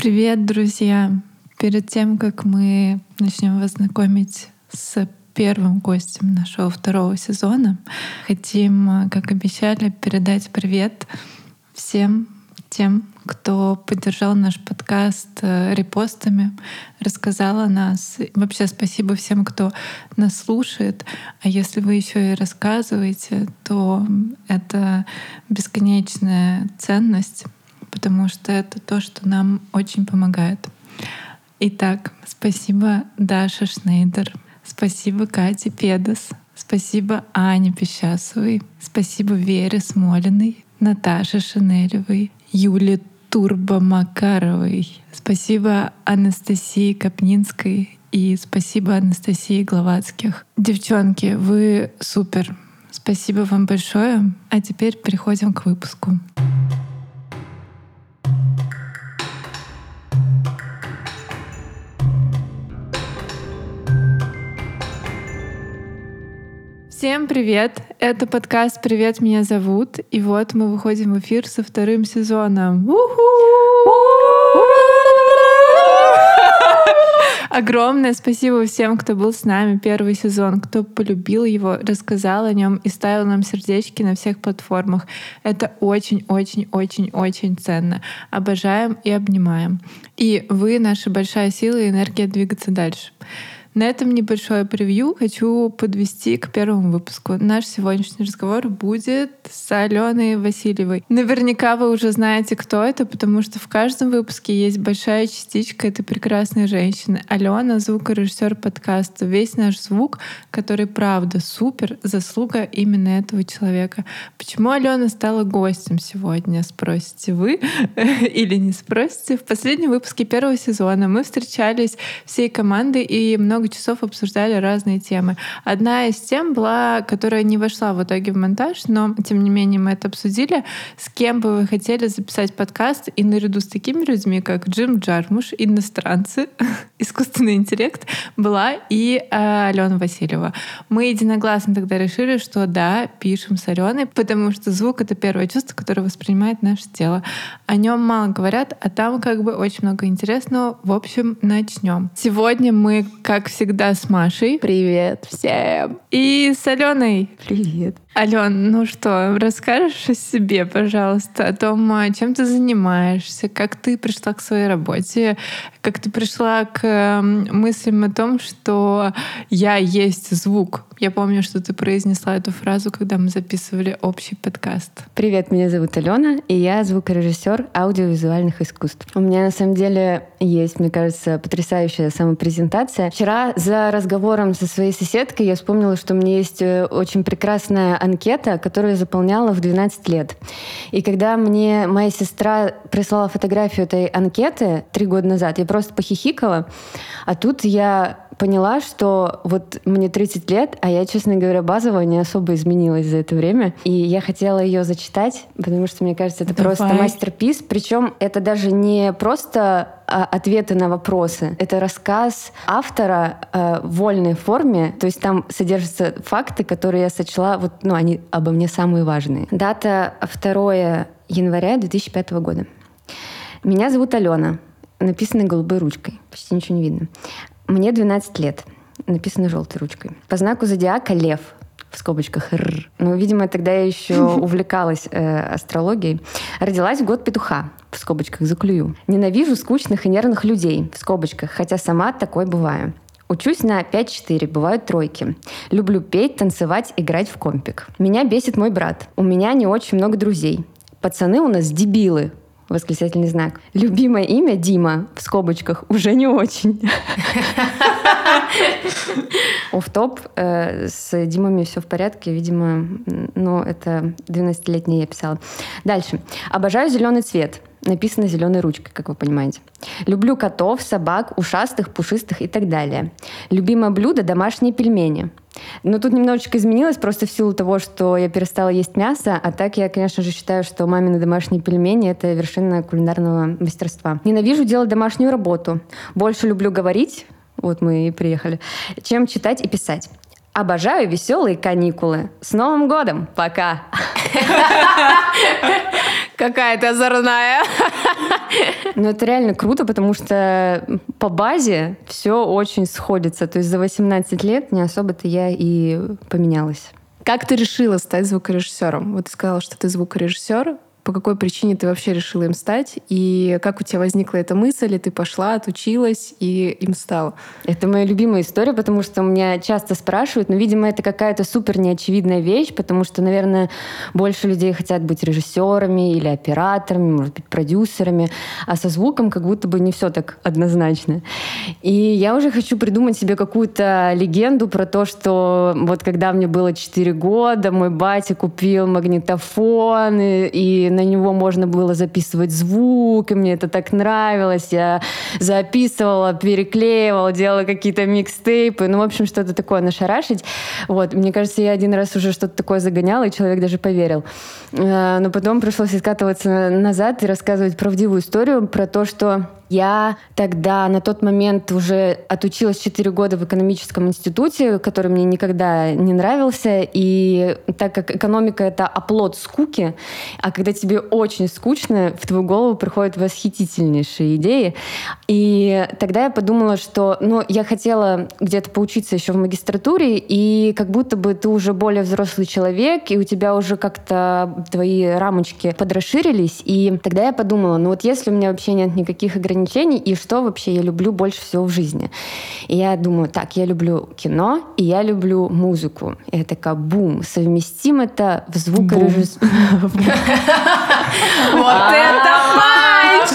Привет, друзья! Перед тем, как мы начнем вас знакомить с первым гостем нашего второго сезона, хотим, как обещали, передать привет всем тем, кто поддержал наш подкаст э, репостами, рассказал о нас. Вообще спасибо всем, кто нас слушает. А если вы еще и рассказываете, то это бесконечная ценность, потому что это то, что нам очень помогает. Итак, спасибо Даша Шнейдер, спасибо Кате Педас, спасибо Ане Пещасовой, спасибо Вере Смолиной, Наташе Шинелевой, Юле Турбомакаровой, спасибо Анастасии Капнинской и спасибо Анастасии Гловацких. Девчонки, вы супер. Спасибо вам большое. А теперь переходим к выпуску. Всем привет! Это подкаст «Привет, меня зовут». И вот мы выходим в эфир со вторым сезоном. Огромное спасибо всем, кто был с нами первый сезон, кто полюбил его, рассказал о нем и ставил нам сердечки на всех платформах. Это очень-очень-очень-очень ценно. Обожаем и обнимаем. И вы — наша большая сила и энергия двигаться дальше. На этом небольшое превью хочу подвести к первому выпуску. Наш сегодняшний разговор будет с Аленой Васильевой. Наверняка вы уже знаете, кто это, потому что в каждом выпуске есть большая частичка этой прекрасной женщины. Алена — звукорежиссер подкаста. Весь наш звук, который правда супер, заслуга именно этого человека. Почему Алена стала гостем сегодня, спросите вы или не спросите. В последнем выпуске первого сезона мы встречались всей командой и много много часов обсуждали разные темы. Одна из тем была, которая не вошла в итоге в монтаж, но тем не менее мы это обсудили. С кем бы вы хотели записать подкаст и наряду с такими людьми, как Джим Джармуш, иностранцы, искусственный интеллект, была и э, Алена Васильева. Мы единогласно тогда решили, что да, пишем с Аленой, потому что звук — это первое чувство, которое воспринимает наше тело. О нем мало говорят, а там как бы очень много интересного. В общем, начнем. Сегодня мы, как всегда, с Машей. Привет всем! И с Аленой. Привет. Ален, ну что, расскажешь о себе, пожалуйста, о том, а, чем ты занимаешься, как ты пришла к своей работе, как ты пришла к мыслям о том, что я есть звук. Я помню, что ты произнесла эту фразу, когда мы записывали общий подкаст. Привет, меня зовут Алена, и я звукорежиссер аудиовизуальных искусств. У меня на самом деле есть, мне кажется, потрясающая самопрезентация. Вчера за разговором со своей соседкой я вспомнила, что у меня есть э, очень прекрасная анкета, которую я заполняла в 12 лет. И когда мне моя сестра прислала фотографию этой анкеты три года назад, я просто похихикала, а тут я поняла, что вот мне 30 лет, а я, честно говоря, базово не особо изменилась за это время. И я хотела ее зачитать, потому что, мне кажется, это Давай. просто мастер-пис. Причем это даже не просто а, ответы на вопросы. Это рассказ автора э, в вольной форме, то есть там содержатся факты, которые я сочла, вот, ну, они обо мне самые важные. Дата 2 января 2005 года. Меня зовут Алена. Написано голубой ручкой. Почти ничего не видно. Мне 12 лет. Написано желтой ручкой. По знаку зодиака лев в скобочках р. Ну, видимо, тогда я еще увлекалась э, астрологией. Родилась в год петуха, в скобочках заклюю. Ненавижу скучных и нервных людей, в скобочках, хотя сама такой бываю. Учусь на 5-4, бывают тройки. Люблю петь, танцевать, играть в компик. Меня бесит мой брат. У меня не очень много друзей. Пацаны у нас дебилы, восклицательный знак. Любимое имя Дима, в скобочках, уже не очень. оф топ э, С Димами все в порядке. Видимо, ну, это 12-летний я писала. Дальше. Обожаю зеленый цвет. Написано зеленой ручкой, как вы понимаете. Люблю котов, собак, ушастых, пушистых и так далее. Любимое блюдо – домашние пельмени. Но тут немножечко изменилось просто в силу того, что я перестала есть мясо, а так я, конечно же, считаю, что мамины домашние пельмени — это вершина кулинарного мастерства. Ненавижу делать домашнюю работу. Больше люблю говорить, вот мы и приехали, чем читать и писать. Обожаю веселые каникулы. С Новым годом! Пока! Какая ты озорная. Ну, это реально круто, потому что по базе все очень сходится. То есть за 18 лет не особо-то я и поменялась. Как ты решила стать звукорежиссером? Вот ты сказала, что ты звукорежиссер по какой причине ты вообще решила им стать, и как у тебя возникла эта мысль, и ты пошла, отучилась и им стала? Это моя любимая история, потому что меня часто спрашивают, но, видимо, это какая-то супер неочевидная вещь, потому что, наверное, больше людей хотят быть режиссерами или операторами, может быть, продюсерами, а со звуком как будто бы не все так однозначно. И я уже хочу придумать себе какую-то легенду про то, что вот когда мне было 4 года, мой батя купил магнитофон, и, и на него можно было записывать звук, и мне это так нравилось. Я записывала, переклеивала, делала какие-то микстейпы, ну, в общем, что-то такое нашарашить. Вот, мне кажется, я один раз уже что-то такое загоняла, и человек даже поверил. Э, но потом пришлось скатываться назад и рассказывать правдивую историю про то, что я тогда на тот момент уже отучилась 4 года в экономическом институте, который мне никогда не нравился. И так как экономика — это оплот скуки, а когда тебе очень скучно, в твою голову приходят восхитительнейшие идеи. И тогда я подумала, что ну, я хотела где-то поучиться еще в магистратуре, и как будто бы ты уже более взрослый человек, и у тебя уже как-то твои рамочки подрасширились. И тогда я подумала, ну вот если у меня вообще нет никаких ограничений, ограничений и что вообще я люблю больше всего в жизни. И я думаю, так, я люблю кино и я люблю музыку. И я такая, бум, совместим это в звукорежиссуре. Вот это мать!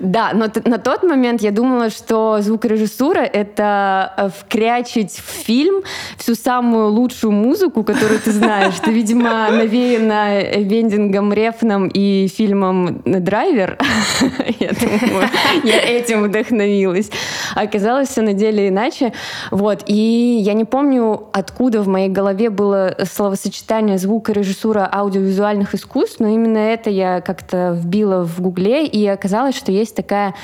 Да, но на тот момент я думала, что звукорежиссура — это э, вкрячить в фильм всю самую лучшую музыку, которую ты знаешь. Ты, видимо, навеяна Вендингом Рефном и фильмом «Драйвер». Я думаю, я этим вдохновилась. А оказалось все на деле иначе. Вот. И я не помню, откуда в моей голове было словосочетание звукорежиссура аудиовизуальных искусств, но именно это я как-то вбила в Гугле, и оказалось, что есть такая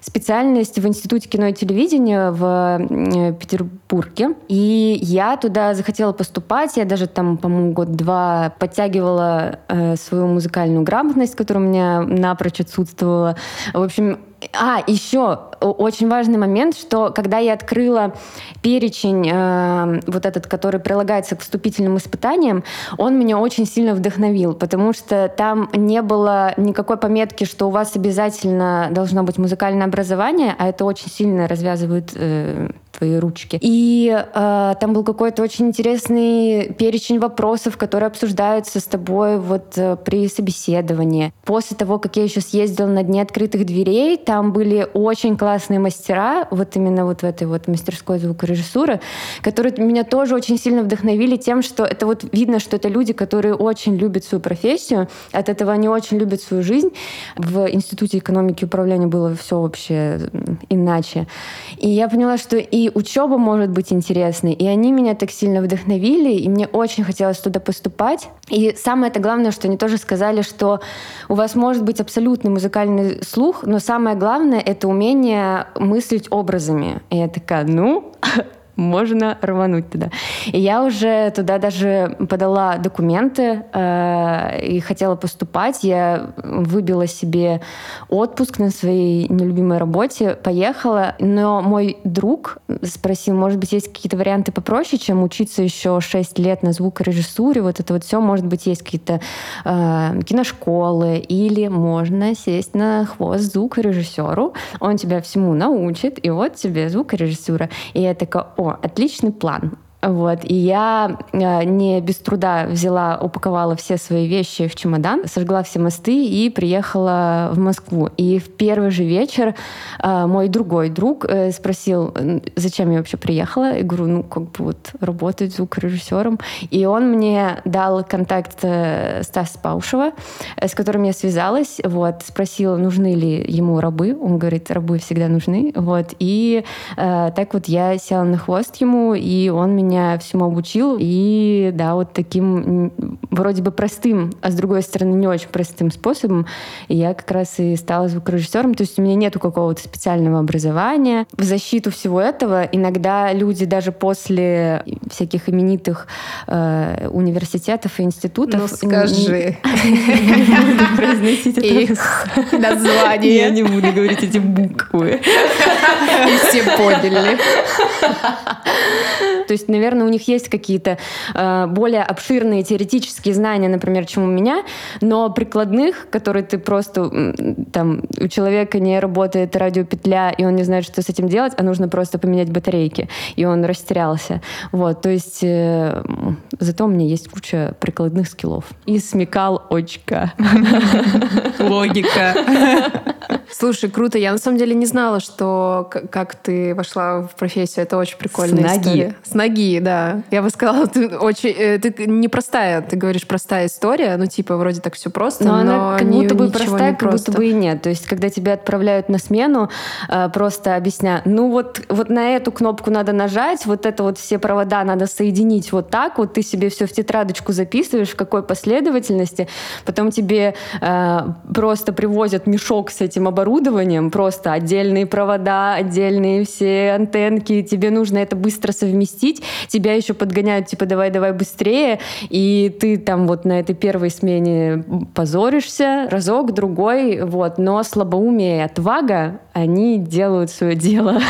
специальность в Институте кино и телевидения в э, Петербурге. И я туда захотела поступать. Я даже там, по-моему, год-два подтягивала э, свою музыкальную грамотность, которая у меня напрочь отсутствовала. В общем, а, еще очень важный момент, что когда я открыла перечень, э, вот этот, который прилагается к вступительным испытаниям, он меня очень сильно вдохновил, потому что там не было никакой пометки, что у вас обязательно должно быть музыкальное образование, а это очень сильно развязывает э, твои ручки. И э, там был какой-то очень интересный перечень вопросов, которые обсуждаются с тобой вот э, при собеседовании. После того, как я еще съездила на дне открытых дверей, там были очень классные мастера, вот именно вот в этой вот мастерской звукорежиссуры, которые меня тоже очень сильно вдохновили тем, что это вот видно, что это люди, которые очень любят свою профессию, от этого они очень любят свою жизнь. В Институте экономики и управления было все вообще иначе. И я поняла, что и учеба может быть интересной. И они меня так сильно вдохновили, и мне очень хотелось туда поступать. И самое это главное, что они тоже сказали, что у вас может быть абсолютный музыкальный слух, но самое главное — это умение мыслить образами. И я такая, ну, можно рвануть туда. И я уже туда даже подала документы э, и хотела поступать. Я выбила себе отпуск на своей нелюбимой работе, поехала, но мой друг спросил, может быть, есть какие-то варианты попроще, чем учиться еще 6 лет на звукорежиссуре, вот это вот все, может быть, есть какие-то э, киношколы, или можно сесть на хвост звукорежиссеру, он тебя всему научит, и вот тебе звукорежиссура. И я такая, о, отличный план. Вот. И я э, не без труда взяла, упаковала все свои вещи в чемодан, сожгла все мосты и приехала в Москву. И в первый же вечер э, мой другой друг э, спросил, зачем я вообще приехала. Я говорю, ну, как бы вот работать звукорежиссером. И он мне дал контакт Стаса Паушева, с которым я связалась. Вот. Спросила, нужны ли ему рабы. Он говорит, рабы всегда нужны. Вот. И так вот я села на хвост ему, и он меня меня всему обучил. И да, вот таким вроде бы простым, а с другой стороны не очень простым способом я как раз и стала звукорежиссером. То есть у меня нету какого-то специального образования. В защиту всего этого иногда люди даже после всяких именитых э, университетов и институтов... Ну скажи. произносить их название. Я не буду говорить эти буквы. Все поняли. То есть, наверное, у них есть какие-то э, более обширные теоретические знания, например, чем у меня, но прикладных, которые ты просто там у человека не работает радиопетля, и он не знает, что с этим делать, а нужно просто поменять батарейки, и он растерялся. Вот, то есть э, зато у меня есть куча прикладных скиллов. И смекал очка. Логика. Слушай, круто. Я на самом деле не знала, что как ты вошла в профессию. Это очень прикольная С ноги. история. С ноги, да. Я бы сказала, ты очень... э, Ты непростая, ты говоришь, простая история. Ну, типа, вроде так все просто, Но, но, она как будто бы простая, как просто. будто бы и нет. То есть, когда тебя отправляют на смену, э, просто объясняя, ну вот, вот на эту кнопку надо нажать, вот это вот все провода надо соединить вот так, вот ты себе все в тетрадочку записываешь, в какой последовательности, потом тебе э, просто привозят мешок с этим оборудованием, просто отдельные провода, отдельные все антенки, тебе нужно это быстро совместить, тебя еще подгоняют, типа, давай-давай быстрее, и ты там вот на этой первой смене позоришься, разок, другой, вот, но слабоумие и отвага, они делают свое дело.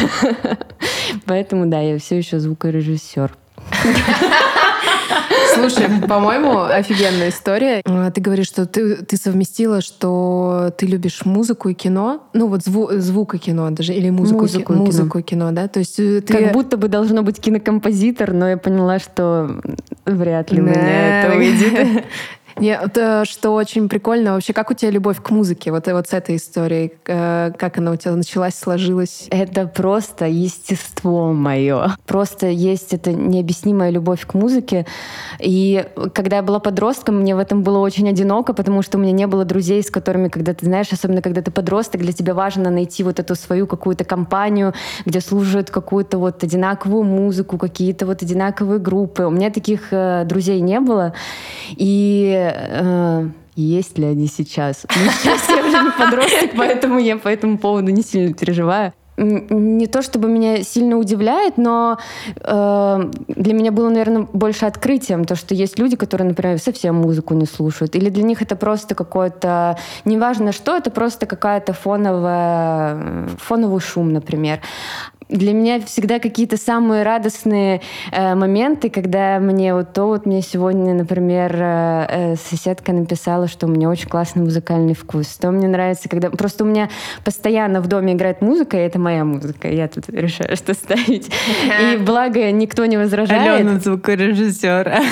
Поэтому, да, я все еще звукорежиссер. Слушай, по-моему, офигенная история. А, Ты говоришь, что ты, ты совместила, что ты любишь музыку и кино. Ну вот зву- звук и кино даже, или музыку, Музыку и кино. музыку и кино, да? То есть э, ты... Как будто бы должно быть кинокомпозитор, но я поняла, что вряд ли у меня это выйдет. Нет, э, что очень прикольно. Вообще, как у тебя любовь к музыке? Вот, э, вот с этой историей. Э, Как она у тебя началась, сложилась? Это просто естество мое. Просто есть эта необъяснимая любовь к музыке. И когда я была подростком, мне в этом было очень одиноко, потому что у меня не было друзей, с которыми, когда ты знаешь, особенно когда ты подросток, для тебя важно найти вот эту свою какую-то компанию, где служат какую-то вот одинаковую музыку, какие-то вот одинаковые группы. У меня таких э, друзей не было. И э, есть ли они сейчас? Ну, сейчас я уже не подросток, поэтому я по этому поводу не сильно переживаю. Не то чтобы меня сильно удивляет, но э, для меня было, наверное, больше открытием то, что есть люди, которые, например, совсем музыку не слушают, или для них это просто какое-то, неважно что, это просто какая-то фоновая, фоновый шум, например. Для меня всегда какие-то самые радостные э, моменты, когда мне вот то вот мне сегодня, например, э, э, соседка написала, что у меня очень классный музыкальный вкус. То мне нравится, когда просто у меня постоянно в доме играет музыка, и это моя музыка, я тут решаю, что ставить. И благо никто не возражает. Алена звукорежиссер.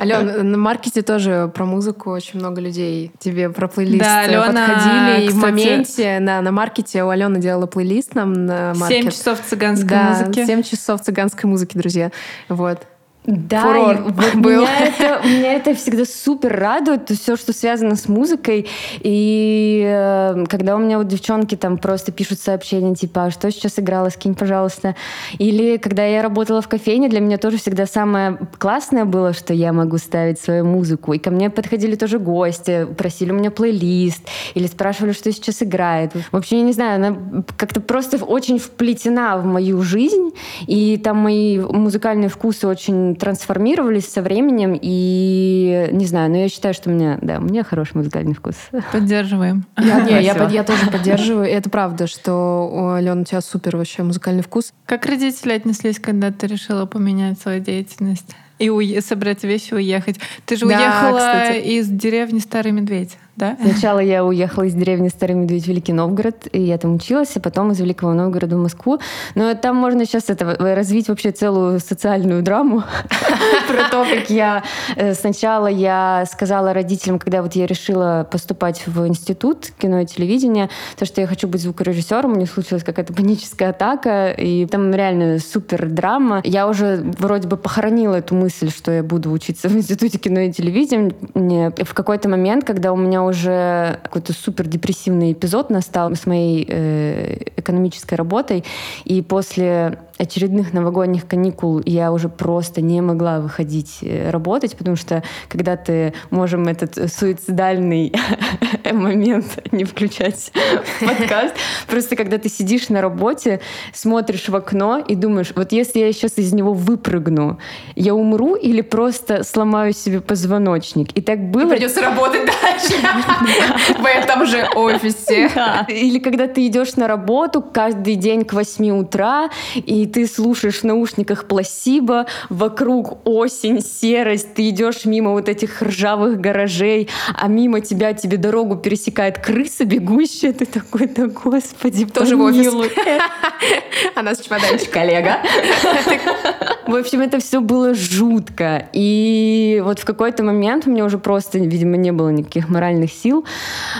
Ален, на маркете тоже про музыку очень много людей тебе про плейлист Да, Алена, подходили. И в кстати- моменте на, на маркете у Алены делала плейлист нам на маркет. Семь часов цыганской да, музыки. 7 часов цыганской музыки, друзья. Вот. Да, Фурор вот был. Меня, это, меня это всегда супер радует, все, что связано с музыкой. И э, когда у меня вот девчонки там просто пишут сообщения, типа, а что сейчас играла, скинь, пожалуйста. Или когда я работала в кофейне, для меня тоже всегда самое классное было, что я могу ставить свою музыку. И ко мне подходили тоже гости, просили у меня плейлист, или спрашивали, что сейчас играет. В общем, я не знаю, она как-то просто очень вплетена в мою жизнь, и там мои музыкальные вкусы очень трансформировались со временем, и не знаю, но я считаю, что у меня, да, у меня хороший музыкальный вкус. Поддерживаем. Я, не, я, я тоже поддерживаю. И это правда, что, у Ален, у тебя супер вообще музыкальный вкус. Как родители отнеслись, когда ты решила поменять свою деятельность? И уе- собрать вещи и уехать. Ты же Да, уехала кстати. из деревни Старый Медведь, да? Сначала я уехала из деревни Старый Медведь в Великий Новгород, и я там училась, а потом из Великого Новгорода в Москву. Но там можно сейчас это, развить вообще целую социальную драму про то, как я э, сначала я сказала родителям, когда вот я решила поступать в институт кино и телевидения, то, что я хочу быть звукорежиссером, у меня случилась какая-то паническая атака, и там реально супер драма. Я уже вроде бы похоронила эту мысль, что я буду учиться в институте кино и телевидения. В какой-то момент, когда у меня уже какой-то супер депрессивный эпизод настал с моей э, экономической работой, и после очередных новогодних каникул я уже просто не могла выходить э, работать, потому что когда ты можем этот суицидальный момент не включать в подкаст, просто когда ты сидишь на работе, смотришь в окно и думаешь, вот если я сейчас из него выпрыгну, я умру или просто сломаю себе позвоночник? И так было. И придется работать дальше в этом же офисе. Или когда ты идешь на работу каждый день к 8 утра, и ты слушаешь в наушниках пласибо, вокруг осень, серость, ты идешь мимо вот этих ржавых гаражей, а мимо тебя тебе дорогу пересекает крыса бегущая, ты такой, да господи, Тоже в офис. Она с чемоданчиком. Коллега. В общем, это все было жутко. И вот в какой-то момент у меня уже просто, видимо, не было никаких моральных сил.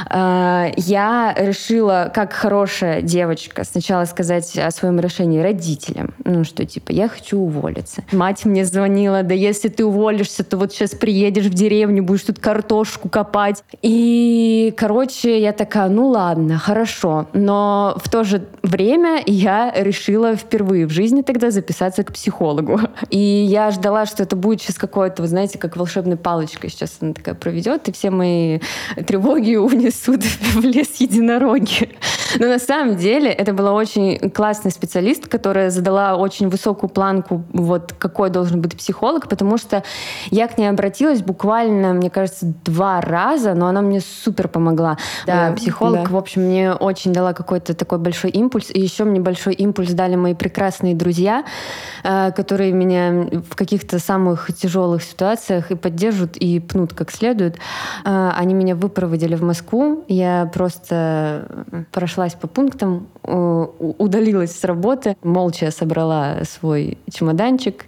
А, я решила, как хорошая девочка, сначала сказать о своем решении родителям. Ну, что типа, я хочу уволиться. Мать мне звонила, да если ты уволишься, то вот сейчас приедешь в деревню, будешь тут картошку копать. И, короче, я такая, ну ладно, хорошо. Но в то же время я решила впервые в жизни тогда записаться к психологу. И я ждала, что это будет сейчас какое-то, вы знаете, как волшебной палочкой сейчас она такая проведет, и все мои тревоги унесут в лес единороги. Но на самом деле это была очень классный специалист, которая задала очень высокую планку, вот какой должен быть психолог, потому что я к ней обратилась буквально, мне кажется, два раза, но она мне супер помогла. Да, психолог, да. в общем, мне очень дала какой-то такой большой импульс. И еще мне большой импульс дали мои прекрасные друзья, э, которые меня в каких-то самых тяжелых ситуациях и поддержат, и пнут как следует. Э, они меня выпроводили в Москву. Я просто прошлась по пунктам, удалилась с работы, молча собрала свой чемоданчик,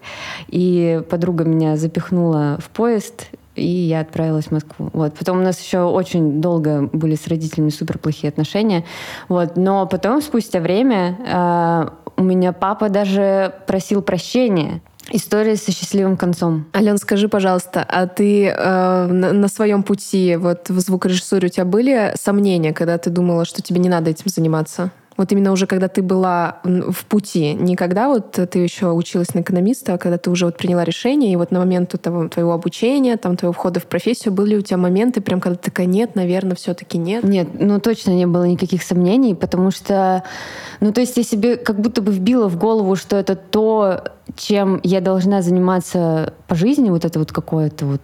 и подруга меня запихнула в поезд, и я отправилась в Москву. Вот. Потом у нас еще очень долго были с родителями супер плохие отношения. Вот. Но потом, спустя время, э, у меня папа даже просил прощения. История со счастливым концом. Ален, скажи, пожалуйста, а ты э, на, на своем пути вот в звукорежиссуре у тебя были сомнения, когда ты думала, что тебе не надо этим заниматься? Вот именно уже когда ты была в пути, не когда вот ты еще училась на экономиста, а когда ты уже вот приняла решение, и вот на момент того, твоего обучения, там, твоего входа в профессию, были у тебя моменты, прям когда ты такая, нет, наверное, все таки нет? Нет, ну точно не было никаких сомнений, потому что, ну то есть я себе как будто бы вбила в голову, что это то, чем я должна заниматься по жизни, вот это вот какое-то вот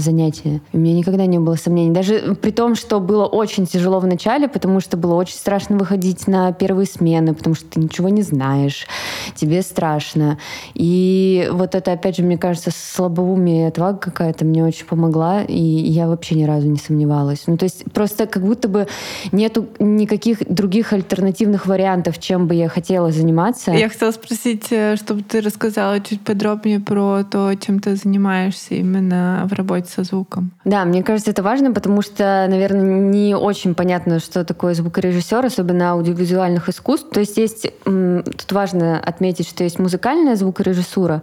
занятие. У меня никогда не было сомнений. Даже при том, что было очень тяжело в начале, потому что было очень страшно выходить на первые смены, потому что ты ничего не знаешь, тебе страшно. И вот это, опять же, мне кажется, слабоумие и отвага какая-то мне очень помогла, и я вообще ни разу не сомневалась. Ну, то есть просто как будто бы нету никаких других альтернативных вариантов, чем бы я хотела заниматься. Я хотела спросить, э, чтобы ты рассказала чуть подробнее про то, чем ты занимаешься именно в работе работать со звуком. Да, мне кажется, это важно, потому что, наверное, не очень понятно, что такое звукорежиссер, особенно аудиовизуальных искусств. То есть есть, тут важно отметить, что есть музыкальная звукорежиссура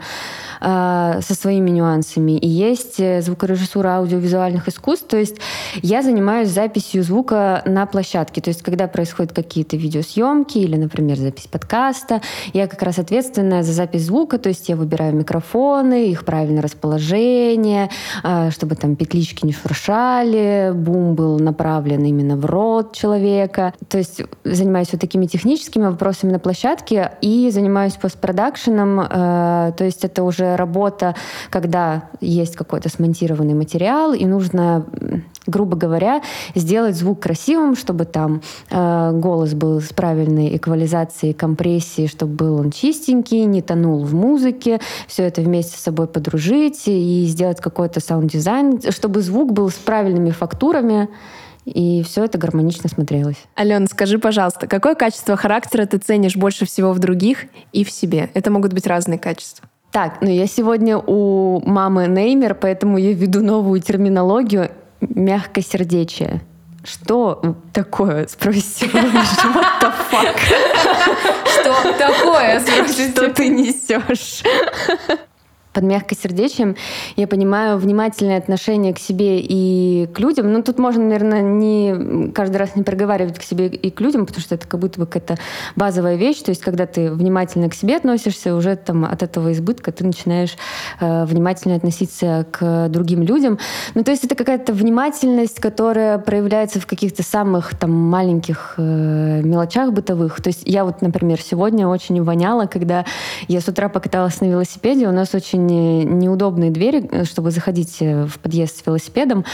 э, со своими нюансами, и есть э, звукорежиссура аудиовизуальных искусств. То есть я занимаюсь записью звука на площадке. То есть когда происходят какие-то видеосъемки или, например, запись подкаста, я как раз ответственная за запись звука, то есть я выбираю микрофоны, их правильное расположение, э, чтобы там петлички не шуршали, бум был направлен именно в рот человека. То есть занимаюсь вот такими техническими вопросами на площадке и занимаюсь постпродакшеном. Э, то есть это уже работа, когда есть какой-то смонтированный материал, и нужно, грубо говоря, сделать звук красивым, чтобы там э, голос был с правильной эквализацией, компрессией, чтобы был он чистенький, не тонул в музыке, все это вместе с собой подружить и сделать какой-то саунд дизайн, чтобы звук был с правильными фактурами, и все это гармонично смотрелось. Алена, скажи, пожалуйста, какое качество характера ты ценишь больше всего в других и в себе? Это могут быть разные качества. Так, ну я сегодня у мамы Неймер, поэтому я веду новую терминологию мягкосердечие. Что такое, спросите? What the fuck? Что такое, спросите? Что ты несешь? Под мягкосердечием я понимаю внимательное отношение к себе и к людям. Ну, тут можно, наверное, не каждый раз не проговаривать к себе и к людям, потому что это как будто бы какая-то базовая вещь. То есть, когда ты внимательно к себе относишься, уже там от этого избытка ты начинаешь э, внимательно относиться к другим людям. Ну, то есть это какая-то внимательность, которая проявляется в каких-то самых там маленьких э, мелочах бытовых. То есть я вот, например, сегодня очень воняла, когда я с утра покаталась на велосипеде, у нас очень очень неудобные двери, э, чтобы заходить э, в подъезд с велосипедом.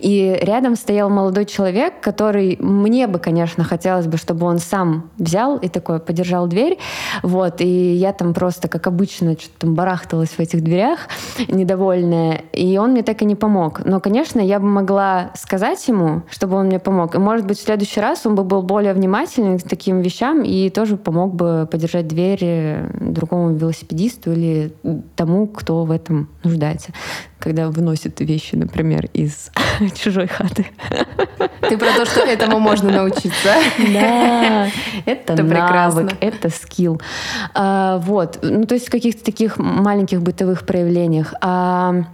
И рядом стоял молодой человек, который мне бы, конечно, хотелось бы, чтобы он сам взял и такой подержал дверь. Вот. И я там просто, как обычно, что-то там барахталась в этих дверях, недовольная. И он мне так и не помог. Но, конечно, я бы могла сказать ему, чтобы он мне помог. И, может быть, в следующий раз он бы был более внимательный к таким вещам и тоже помог бы подержать дверь э, другому велосипедисту или тому, кто в этом нуждается, когда выносит вещи, например, из чужой хаты. Ты про то, что этому можно научиться. Да, это, это навык, это скилл. А, вот, ну то есть в каких-то таких маленьких бытовых проявлениях. А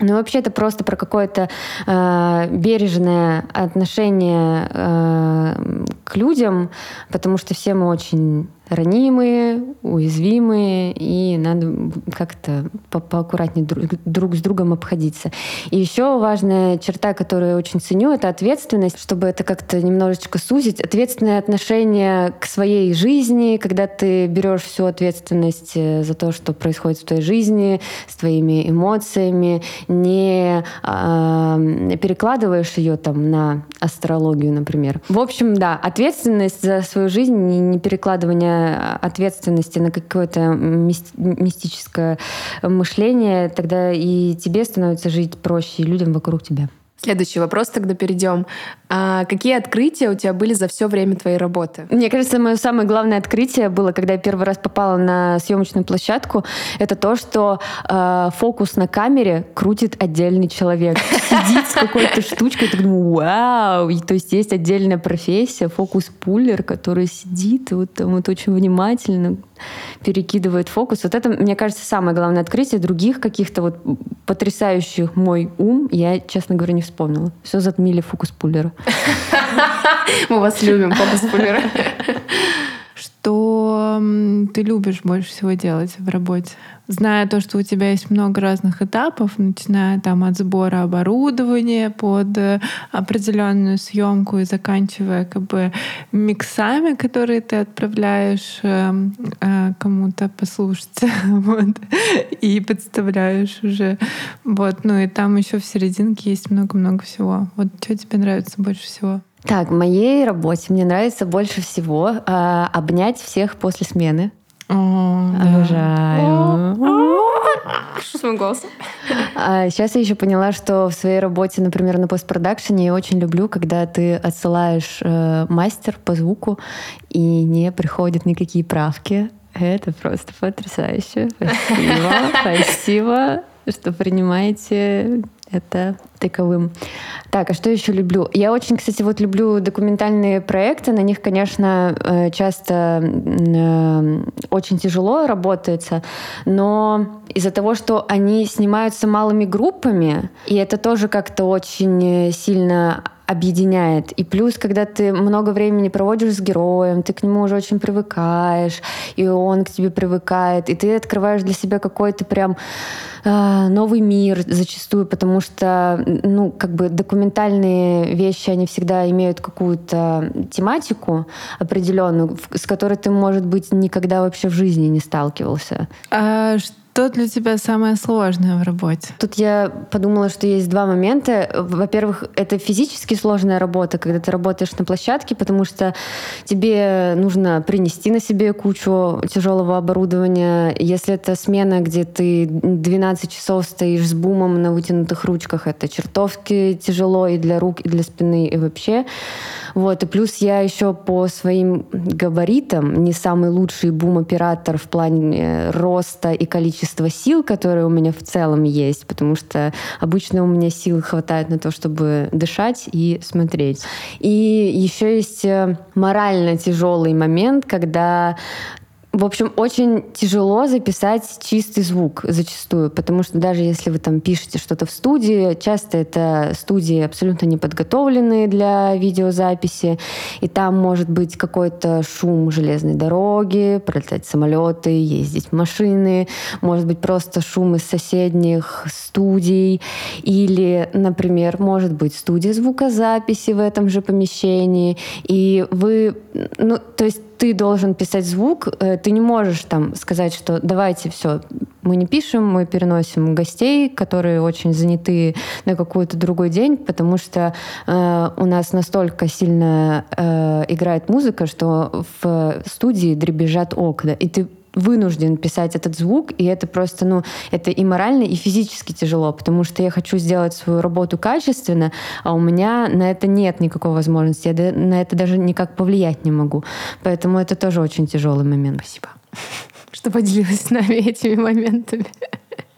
ну, вообще это просто про какое-то э, бережное отношение э, к людям, потому что все мы очень ранимые, уязвимые, и надо как-то по поаккуратнее друг, друг с другом обходиться. И еще важная черта, которую я очень ценю, это ответственность, чтобы это как-то немножечко сузить. Ответственное отношение к своей жизни, когда ты берешь всю ответственность э, за то, что происходит в твоей жизни, с твоими эмоциями, не а, перекладываешь ее там на астрологию, например. В общем, да, ответственность за свою жизнь, не перекладывание ответственности на какое-то мистическое мышление, тогда и тебе становится жить проще, и людям вокруг тебя. Следующий вопрос тогда перейдем. А какие открытия у тебя были за все время твоей работы? Мне кажется, мое самое главное открытие было, когда я первый раз попала на съемочную площадку, это то, что э, фокус на камере крутит отдельный человек. Сидит с какой-то штучкой, ты думаешь, вау! И, то есть есть отдельная профессия, фокус-пуллер, который сидит и вот там вот очень внимательно перекидывает фокус. Вот это, мне кажется, самое главное открытие. Других каких-то вот потрясающих мой ум я, честно говоря, не вспомнила. Все затмили фокус-пуллера. Мы вас любим, фокус-пуллера. Что ты любишь больше всего делать в работе? зная то, что у тебя есть много разных этапов, начиная там от сбора оборудования под э, определенную съемку и заканчивая как бы миксами, которые ты отправляешь э, э, кому-то послушать, вот, и подставляешь уже, вот, ну и там еще в серединке есть много-много всего. Вот что тебе нравится больше всего? Так, в моей работе мне нравится больше всего э, обнять всех после смены. Обожаю. Что с моим голосом? А сейчас я еще поняла, что в своей работе, например, на постпродакшене я очень люблю, когда ты отсылаешь э, мастер по звуку и не приходят никакие правки. Это просто потрясающе. Спасибо. Спасибо, что принимаете это таковым. Так, а что еще люблю? Я очень, кстати, вот люблю документальные проекты. На них, конечно, э, часто э, очень тяжело работается, но из-за того, что они снимаются малыми группами, и это тоже как-то очень сильно объединяет. И плюс, когда ты много времени проводишь с героем, ты к нему уже очень привыкаешь, и он к тебе привыкает, и ты открываешь для себя какой-то прям э, новый мир зачастую, потому что, ну, как бы документальные вещи, они всегда имеют какую-то тематику определенную, с которой ты, может быть, никогда вообще в жизни не сталкивался. А что для тебя самое сложное в работе? Тут я подумала, что есть два момента. Во-первых, это физически сложная работа, когда ты работаешь на площадке, потому что тебе нужно принести на себе кучу тяжелого оборудования. Если это смена, где ты 12 часов стоишь с бумом на вытянутых ручках, это чертовски тяжело и для рук, и для спины, и вообще. Вот. И плюс я еще по своим габаритам не самый лучший бум-оператор в плане роста и количества количество сил, которые у меня в целом есть, потому что обычно у меня сил хватает на то, чтобы дышать и смотреть. И еще есть э, морально тяжелый момент, когда В общем, очень тяжело записать чистый звук зачастую, потому что даже если вы там пишете что-то в студии, часто это студии абсолютно неподготовленные для видеозаписи, и там может быть какой-то шум железной дороги, пролетать самолеты, ездить машины, может быть просто шум из соседних студий, или, например, может быть студия звукозаписи в этом же помещении, и вы, ну, то есть ты должен писать звук, э, ты не можешь там сказать, что давайте все, мы не пишем, мы переносим гостей, которые очень заняты на какой-то другой день, потому что э, у нас настолько сильно э, играет музыка, что в студии дребезжат окна, и ты вынужден писать этот звук, и это просто, ну, это и морально, и физически тяжело, потому что я хочу сделать свою работу качественно, а у меня на это нет никакой возможности, я на это даже никак повлиять не могу. Поэтому это тоже очень тяжелый момент. Спасибо, что поделилась с нами этими моментами.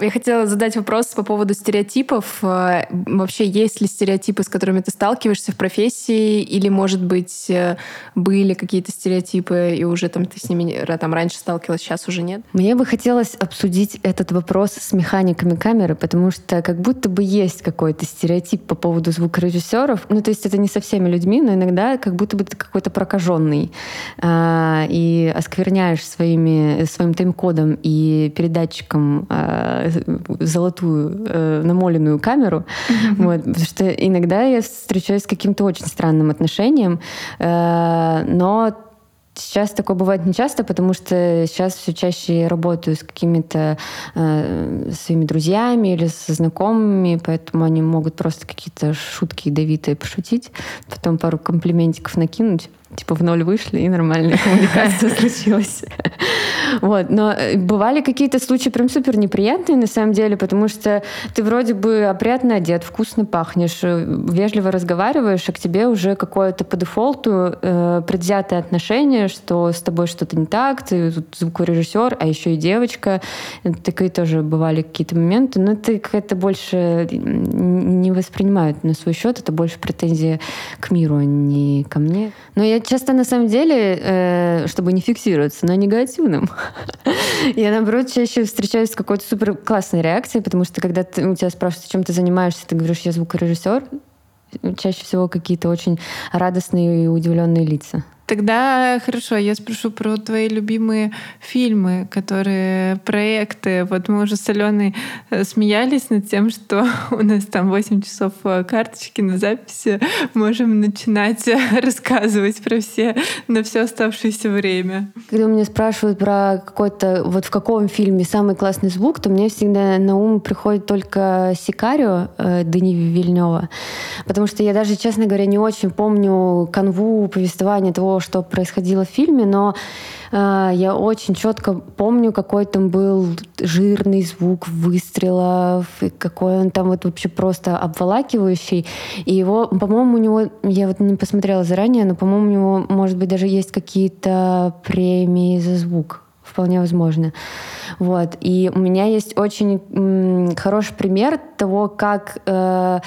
Я хотела задать вопрос по поводу стереотипов. Э, вообще, есть ли стереотипы, с которыми ты сталкиваешься в профессии? Или, может быть, э, были какие-то стереотипы, и уже там ты с ними там, раньше сталкивалась, сейчас уже нет? Мне бы хотелось обсудить этот вопрос с механиками камеры, потому что как будто бы есть какой-то стереотип по поводу звукорежиссеров. Ну, то есть это не со всеми людьми, но иногда как будто бы ты какой-то прокаженный а, и оскверняешь своими, своим тайм-кодом и передатчиком а, золотую э, намоленную камеру. Mm-hmm. Вот, потому что иногда я встречаюсь с каким-то очень странным отношением, э, но Сейчас такое бывает не часто, потому что сейчас все чаще я работаю с какими-то э, своими друзьями или со знакомыми, поэтому они могут просто какие-то шутки ядовитые пошутить, потом пару комплиментиков накинуть типа в ноль вышли, и нормальная коммуникация случилась. Вот. Но э, бывали какие-то случаи прям супер неприятные на самом деле, потому что ты вроде бы опрятно одет, вкусно пахнешь, э, вежливо разговариваешь, а к тебе уже какое-то по дефолту э, предвзятое отношение, что с тобой что-то не так, ты тут звукорежиссер, а еще и девочка. Такие тоже бывали какие-то моменты, но это какая-то больше не воспринимают на свой счет, это больше претензия к миру, а не ко мне. Но я часто на самом деле, э, чтобы не фиксироваться на негативном, я наоборот чаще встречаюсь с какой-то супер классной реакцией, потому что когда ты, у тебя спрашивают, чем ты занимаешься, ты говоришь, я звукорежиссер, чаще всего какие-то очень радостные и удивленные лица. Тогда хорошо, я спрошу про твои любимые фильмы, которые проекты. Вот мы уже с Аленой э, смеялись над тем, что у нас там 8 часов э, карточки на записи. Можем начинать рассказывать про все на все оставшееся время. Когда меня спрашивают про какой-то, вот в каком фильме самый классный звук, то мне всегда на ум приходит только «Сикарио» э, Дани Вильнева. Потому что я даже, честно говоря, не очень помню канву повествования того, что происходило в фильме, но э, я очень четко помню, какой там был жирный звук выстрелов, и какой он там вот вообще просто обволакивающий. И его, по-моему, у него, я вот не посмотрела заранее, но, по-моему, у него, может быть, даже есть какие-то премии за звук. Вполне возможно. Вот. И у меня есть очень хороший пример того, как э,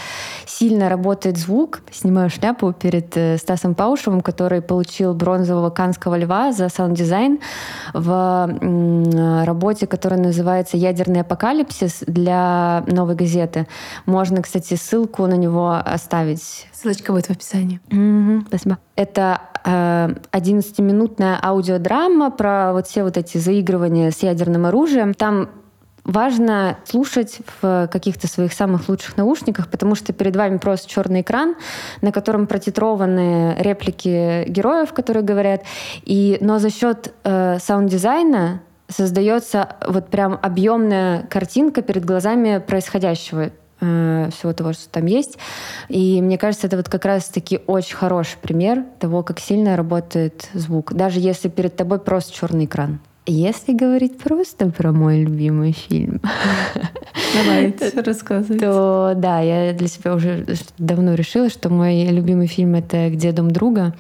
сильно работает звук. Снимаю шляпу перед э, Стасом Паушевым, который получил бронзового Канского льва за саунд-дизайн в м, работе, которая называется «Ядерный апокалипсис» для «Новой газеты». Можно, кстати, ссылку на него оставить. Ссылочка будет в описании. Mm-hmm, спасибо. Это э, 11-минутная аудиодрама про вот все вот эти заигрывания с ядерным оружием. Там важно слушать в каких-то своих самых лучших наушниках, потому что перед вами просто черный экран, на котором протитрованы реплики героев, которые говорят. И, но за счет э, саунд-дизайна создается вот прям объемная картинка перед глазами происходящего всего того, что там есть. И мне кажется, это вот как раз-таки очень хороший пример того, как сильно работает звук, даже если перед тобой просто черный экран. Если говорить просто про мой любимый фильм, Давайте рассказывайте. то да, я для себя уже давно решила, что мой любимый фильм — это «Где дом друга»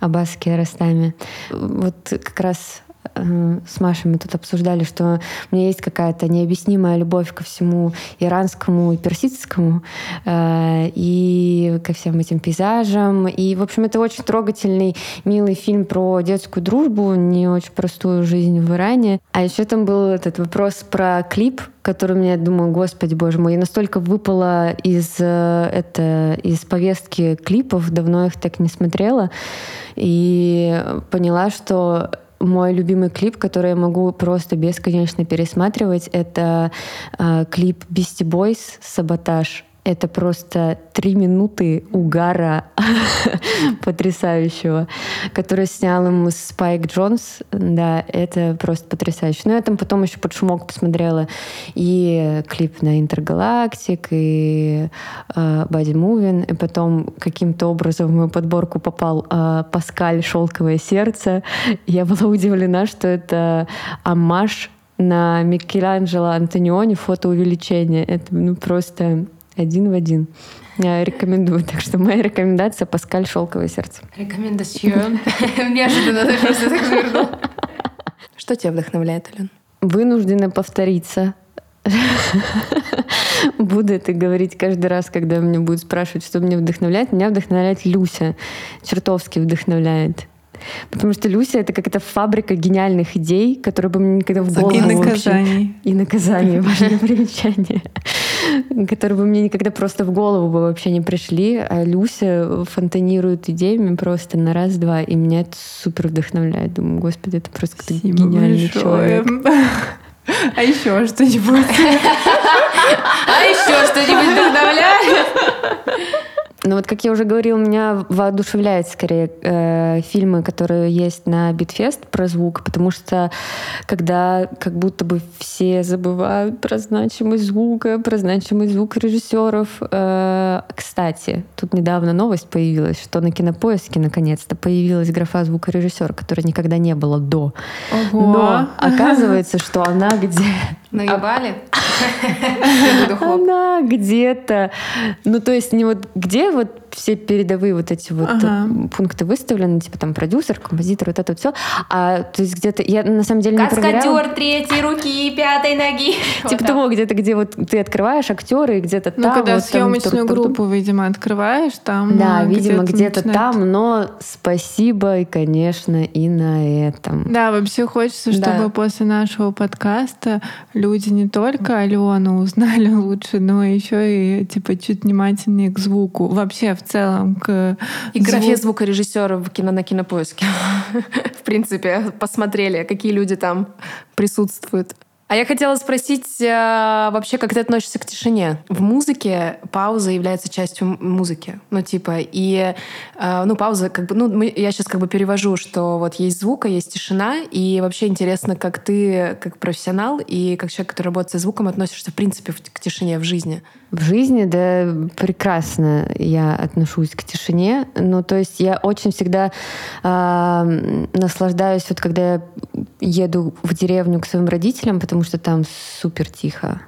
Аббас Киаростами. Вот как раз э, с Машей мы тут обсуждали, что у меня есть какая-то необъяснимая любовь ко всему иранскому и персидскому, э, и ко всем этим пейзажам. И, в общем, это очень трогательный, милый фильм про детскую дружбу, не очень простую жизнь в Иране. А еще там был этот вопрос про клип, который мне, думаю, господи, боже мой, я настолько выпала из, э, это, из повестки клипов, давно их так не смотрела, и поняла, что мой любимый клип, который я могу просто бесконечно пересматривать, это э, клип Beastie Boys «Саботаж». Это просто три минуты угара потрясающего, который снял ему Спайк Джонс. Да, это просто потрясающе. Ну, я там потом еще под шумок посмотрела и клип на Интергалактик, и э, Body и потом каким-то образом в мою подборку попал э, Паскаль «Шелковое сердце». Я была удивлена, что это амаш на Микеланджело Антониони фотоувеличение. Это ну, просто один в один. Я рекомендую. Так что моя рекомендация Паскаль «Шелковое сердце». Рекомендацион. Неожиданно ты просто так жирно. Что тебя вдохновляет, Ален? Вынуждена повториться. Буду это говорить каждый раз, когда меня будут спрашивать, что меня вдохновляет. Меня вдохновляет Люся. Чертовски вдохновляет. Потому что Люся — это какая-то фабрика гениальных идей, которые бы мне никогда в голову И наказаний. И наказаний, важное примечание. Которые бы мне никогда просто в голову бы вообще не пришли. А Люся фонтанирует идеями просто на раз-два. И меня это супер вдохновляет. Думаю, господи, это просто какой-то гениальный человек. А еще что-нибудь? А еще что-нибудь вдохновляет? Ну вот, как я уже говорила, меня воодушевляет скорее э, фильмы, которые есть на Beat Fest про звук, потому что когда как будто бы все забывают про значимость звука, про значимость звукорежиссеров. Э, кстати, тут недавно новость появилась, что на Кинопоиске наконец-то появилась графа звукорежиссер, которой никогда не было до. Ого. Но оказывается, что она где... Наебали? Она где-то... Ну, то есть не вот где вот все передовые вот эти вот ага. пункты выставлены, типа там продюсер, композитор, вот это вот все. А то есть где-то я на самом деле не Каскадер проверяла. третьей руки, пятой ноги. Типа того, где-то, где вот ты открываешь актеры, и где-то ну, там. Ну, когда съемочную группу, видимо, открываешь, там. Да, а, видимо, где-то, где там, но спасибо, и, конечно, и на этом. Да, вообще хочется, чтобы после нашего подкаста люди не только Алену узнали лучше, но еще и типа чуть внимательнее к звуку. Вообще в целом к И графе звук... звукорежиссера в кино на кинопоиске. в принципе, посмотрели, какие люди там присутствуют. А я хотела спросить э, вообще, как ты относишься к тишине? В музыке пауза является частью музыки. Ну, типа, и, э, ну, пауза, как бы, ну, я сейчас как бы перевожу, что вот есть звук, а есть тишина, и вообще интересно, как ты, как профессионал и как человек, который работает со звуком, относишься, в принципе, к тишине в жизни. В жизни, да, прекрасно я отношусь к тишине. Ну, то есть я очень всегда э, наслаждаюсь, вот когда я еду в деревню к своим родителям, потому что там супер тихо.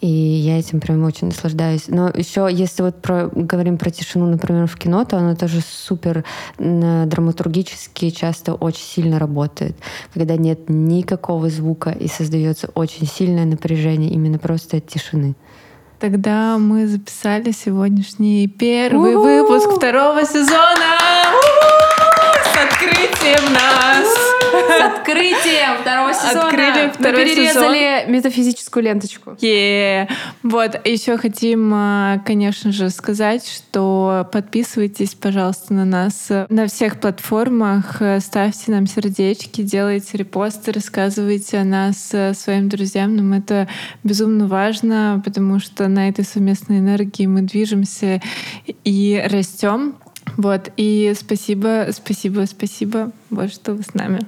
И я этим прям очень наслаждаюсь. Но еще, если вот про, говорим про тишину, например, в кино, то она тоже супер драматургически часто очень сильно работает. Когда нет никакого звука и создается очень сильное напряжение именно просто от тишины. Тогда мы записали сегодняшний первый У-у-у! выпуск второго сезона. Открытием нас! С открытием второго сезона. Открыли второй Мы перерезали сезон. метафизическую ленточку. Yeah. Вот, еще хотим, а, конечно же, сказать, что подписывайтесь, пожалуйста, на нас на всех платформах, ставьте нам сердечки, делайте репосты, рассказывайте о нас своим друзьям. Нам это безумно важно, потому что на этой совместной энергии мы движемся и растем. Вот, и спасибо, спасибо, спасибо, вот что вы с нами.